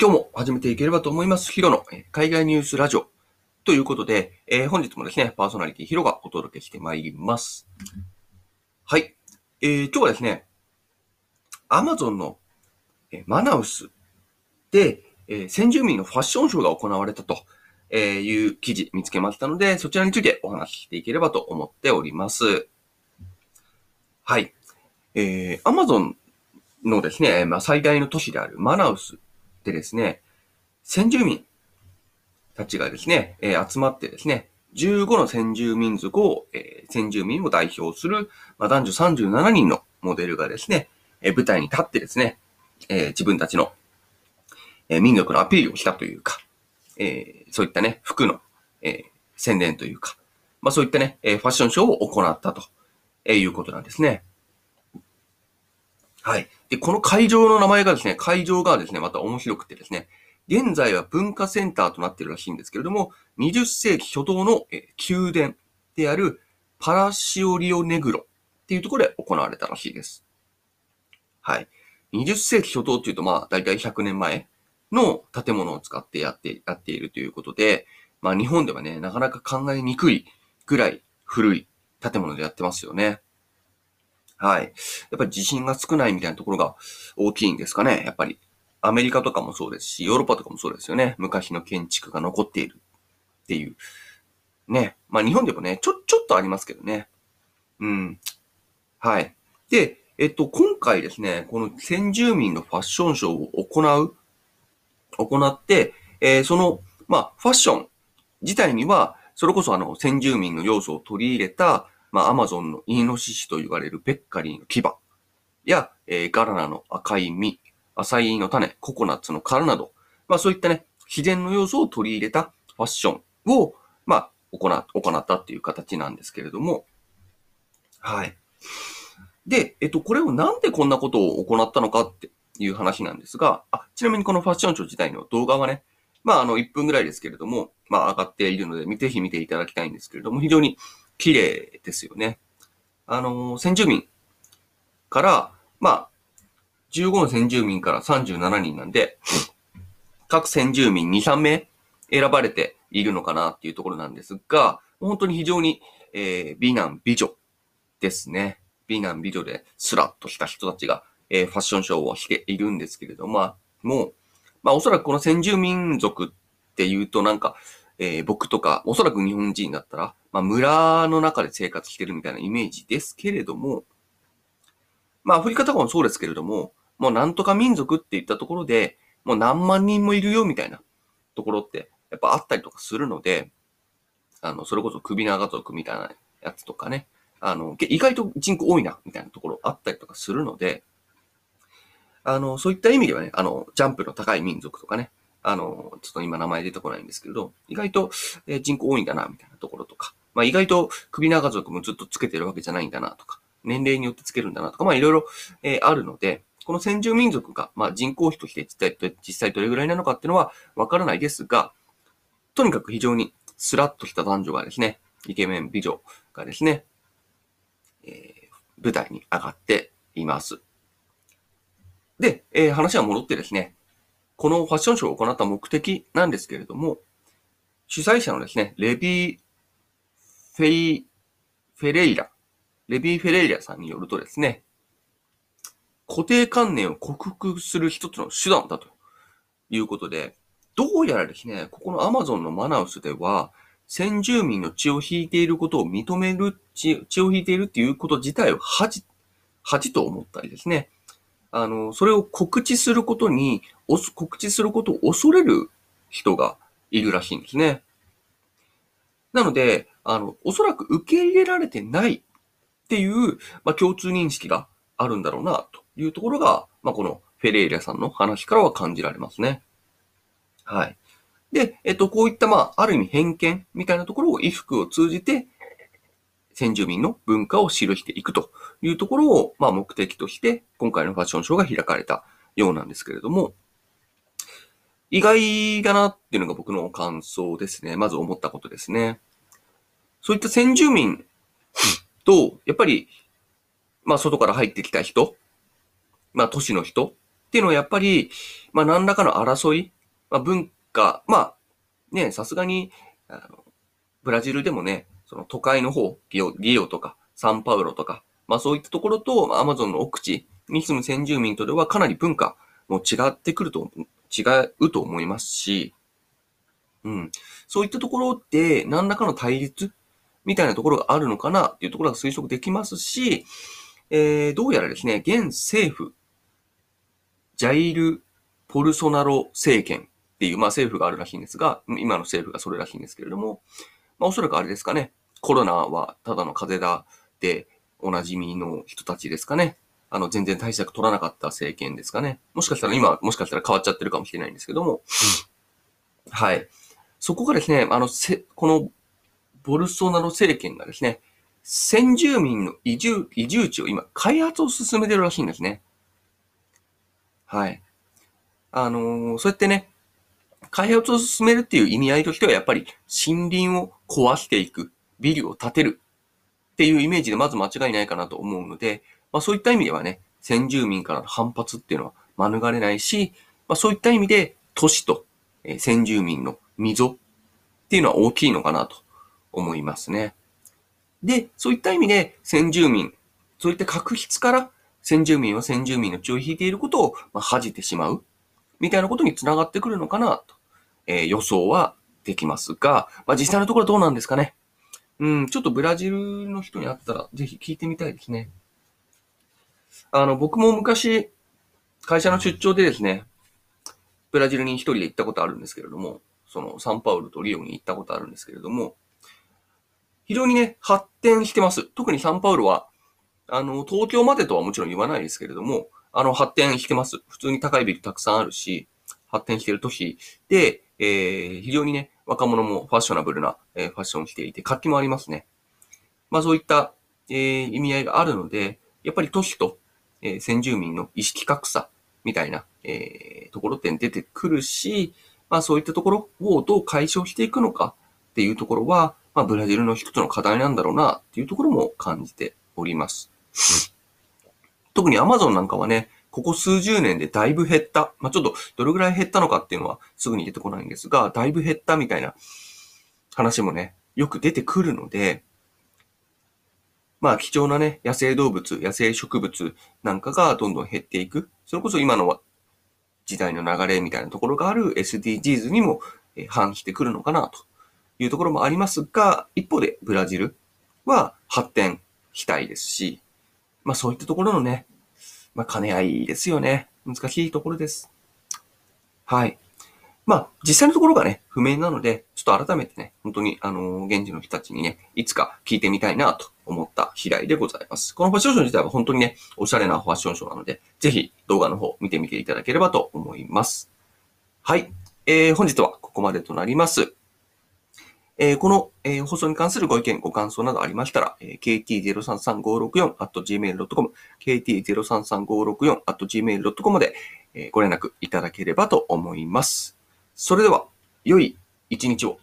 今日も始めていければと思います。ヒロの海外ニュースラジオということで、えー本日もですね、パーソナリティヒロがお届けしてまいります。はい。えー今日はですね、アマゾンのマナウスで、えー先住民のファッションショーが行われたという記事見つけましたので、そちらについてお話ししていければと思っております。はい。えー、アマゾンのですね、まあ、最大の都市であるマナウスでですね、先住民たちがですね、えー集まってですね、15の先住民族を、えー先住民を代表する、まあ、男女37人のモデルがですね、えー舞台に立ってですね、えー自分たちの、えー民族のアピールをしたというか、えーそういったね、服の、えー宣伝というか、まあそういったね、えーファッションショーを行ったと、えーいうことなんですね。はい。で、この会場の名前がですね、会場がですね、また面白くてですね、現在は文化センターとなっているらしいんですけれども、20世紀初頭の、宮殿であるパラシオリオネグロっていうところで行われたらしいです。はい。20世紀初頭っていうと、まあ、だいたい100年前の建物を使ってやって、やっているということで、まあ、日本ではね、なかなか考えにくいぐらい古い建物でやってますよね。はい。やっぱり地震が少ないみたいなところが大きいんですかね。やっぱり。アメリカとかもそうですし、ヨーロッパとかもそうですよね。昔の建築が残っているっていう。ね。まあ日本でもね、ちょ、ちょっとありますけどね。うん。はい。で、えっと、今回ですね、この先住民のファッションショーを行う、行って、えーその、まあ、ファッション自体には、それこそあの、先住民の要素を取り入れた、まあ、アマゾンのイノシシと言われるペッカリーの牙や、えーガラナの赤い実、アサイの種、ココナッツの殻など、まあそういったね、自然の要素を取り入れたファッションを、まあ、行っ行ったっていう形なんですけれども、はい。で、えっと、これをなんでこんなことを行ったのかっていう話なんですが、あ、ちなみにこのファッションショー自体の動画はね、まあ、あの、1分ぐらいですけれども、まあ、上がっているので、ぜひ見ていただきたいんですけれども、非常に綺麗ですよね。あの、先住民から、まあ、15の先住民から37人なんで、各先住民2、3名選ばれているのかなっていうところなんですが、本当に非常に、えー美男美女ですね。美男美女でスラッとした人たちが、えーファッションショーをしているんですけれども、もう、まあおそらくこの先住民族っていうとなんか、えー僕とか、おそらく日本人だったら、まあ村の中で生活してるみたいなイメージですけれども、まあアフリカとかもそうですけれども、もうなんとか民族って言ったところで、もう何万人もいるよみたいなところってやっぱあったりとかするので、あの、それこそ首長族みたいなやつとかね、あの、意外と人口多いなみたいなところあったりとかするので、あの、そういった意味ではね、あの、ジャンプの高い民族とかね、あの、ちょっと今名前出てこないんですけれど、意外と、人口多いんだな、みたいなところとか、まあ意外と首長族もずっとつけてるわけじゃないんだな、とか、年齢によってつけるんだな、とか、まあいろいろ、えあるので、この先住民族が、まあ人口比として実際実際どれぐらいなのかっていうのはわからないですが、とにかく非常にスラッとした男女がですね、イケメン美女がですね、えー舞台に上がっています。で、えー話は戻ってですね、このファッションショーを行った目的なんですけれども、主催者のですね、レビー・フェイ、フェレイラ、レビー・フェレイラさんによるとですね、固定観念を克服する一つの手段だということで、どうやらですね、ここのアマゾンのマナウスでは、先住民の血を引いていることを認める、血血を引いているっていうこと自体を恥、恥と思ったりですね、あの、それを告知することに、おそ告知することを恐れる人がいるらしいんですね。なので、あの、おそらく受け入れられてないっていう、まあ、共通認識があるんだろうな、というところが、まあ、このフェレイラさんの話からは感じられますね。はい。で、えっと、こういった、まあ、ある意味偏見みたいなところを衣服を通じて、先住民の文化を記していくというところを、まあ、目的として、今回のファッションショーが開かれたようなんですけれども、意外だなっていうのが僕の感想ですね。まず思ったことですね。そういった先住民と、やっぱり、まあ、外から入ってきた人、まあ、都市の人っていうのはやっぱり、まあ何らかの争い、まあ文化、まあね、さすがに、ブラジルでもね、その都会の方、リオリオとかサンパウロとか、まあそういったところとアマゾンの奥地に住む先住民とではかなり文化も違ってくると、違うと思いますし、うん。そういったところで何らかの対立みたいなところがあるのかなっていうところが推測できますし、えー、どうやらですね、現政府、ジャイル・ポルソナロ政権っていう、まあ政府があるらしいんですが、今の政府がそれらしいんですけれども、まあおそらくあれですかね、コロナはただの風邪だっておなじみの人たちですかね。あの、全然対策取らなかった政権ですかね。もしかしたら今、もしかしたら変わっちゃってるかもしれないんですけども、はい。そこがですね、あの、せ、この、ボルソナロ政権がですね、先住民の移住、移住地を今、開発を進めてるらしいんですね。はい。あのー、そうやってね、開発を進めるっていう意味合いとしては、やっぱり森林を壊していく、ビルを建てるっていうイメージでまず間違いないかなと思うので、まあそういった意味ではね、先住民からの反発っていうのは免れないし、まあそういった意味で都市と先住民の溝っていうのは大きいのかなと思いますね。で、そういった意味で先住民、そういった確執から先住民は先住民の血を引いていることを、ま、恥じてしまうみたいなことにつながってくるのかなと、えー、予想はできますが、まあ実際のところどうなんですかね。うん、ちょっとブラジルの人に会ったらぜひ聞いてみたいですね。あの、僕も昔、会社の出張でですね、ブラジルに一人で行ったことあるんですけれども、そのサンパウルとリオに行ったことあるんですけれども、非常にね、発展してます。特にサンパウルは、あの、東京までとはもちろん言わないですけれども、あの、発展してます。普通に高いビルたくさんあるし、発展してる都市で、えー、非常にね、若者もファッショナブルな、えー、ファッションをしていて、活気もありますね。まあそういった、えー、意味合いがあるので、やっぱり都市と、えー、先住民の意識格差みたいな、えー、ところって出てくるし、まあそういったところをどう解消していくのかっていうところは、まあブラジルの一つの課題なんだろうなっていうところも感じております。特にアマゾンなんかはね、ここ数十年でだいぶ減った。まあ、ちょっとどれぐらい減ったのかっていうのはすぐに出てこないんですが、だいぶ減ったみたいな話もね、よく出てくるので、まあ貴重なね、野生動物、野生植物なんかがどんどん減っていく。それこそ今の時代の流れみたいなところがある SDGs にも反してくるのかなというところもありますが、一方でブラジルは発展したいですし、まあそういったところのね、まあ兼ね合いですよね。難しいところです。はい。まあ、実際のところがね、不明なので、ちょっと改めてね、本当に、あのー、現地の人たちにね、いつか聞いてみたいなと思った次第でございます。このファッションショー自体は本当にね、おしゃれなファッションショーなので、ぜひ動画の方見てみていただければと思います。はい。えー、本日はここまでとなります。えー、この、えー、放送に関するご意見、ご感想などありましたら、えー、kt033564.gmail.com、kt033564.gmail.com まで、えー、ご連絡いただければと思います。それでは、良い一日を。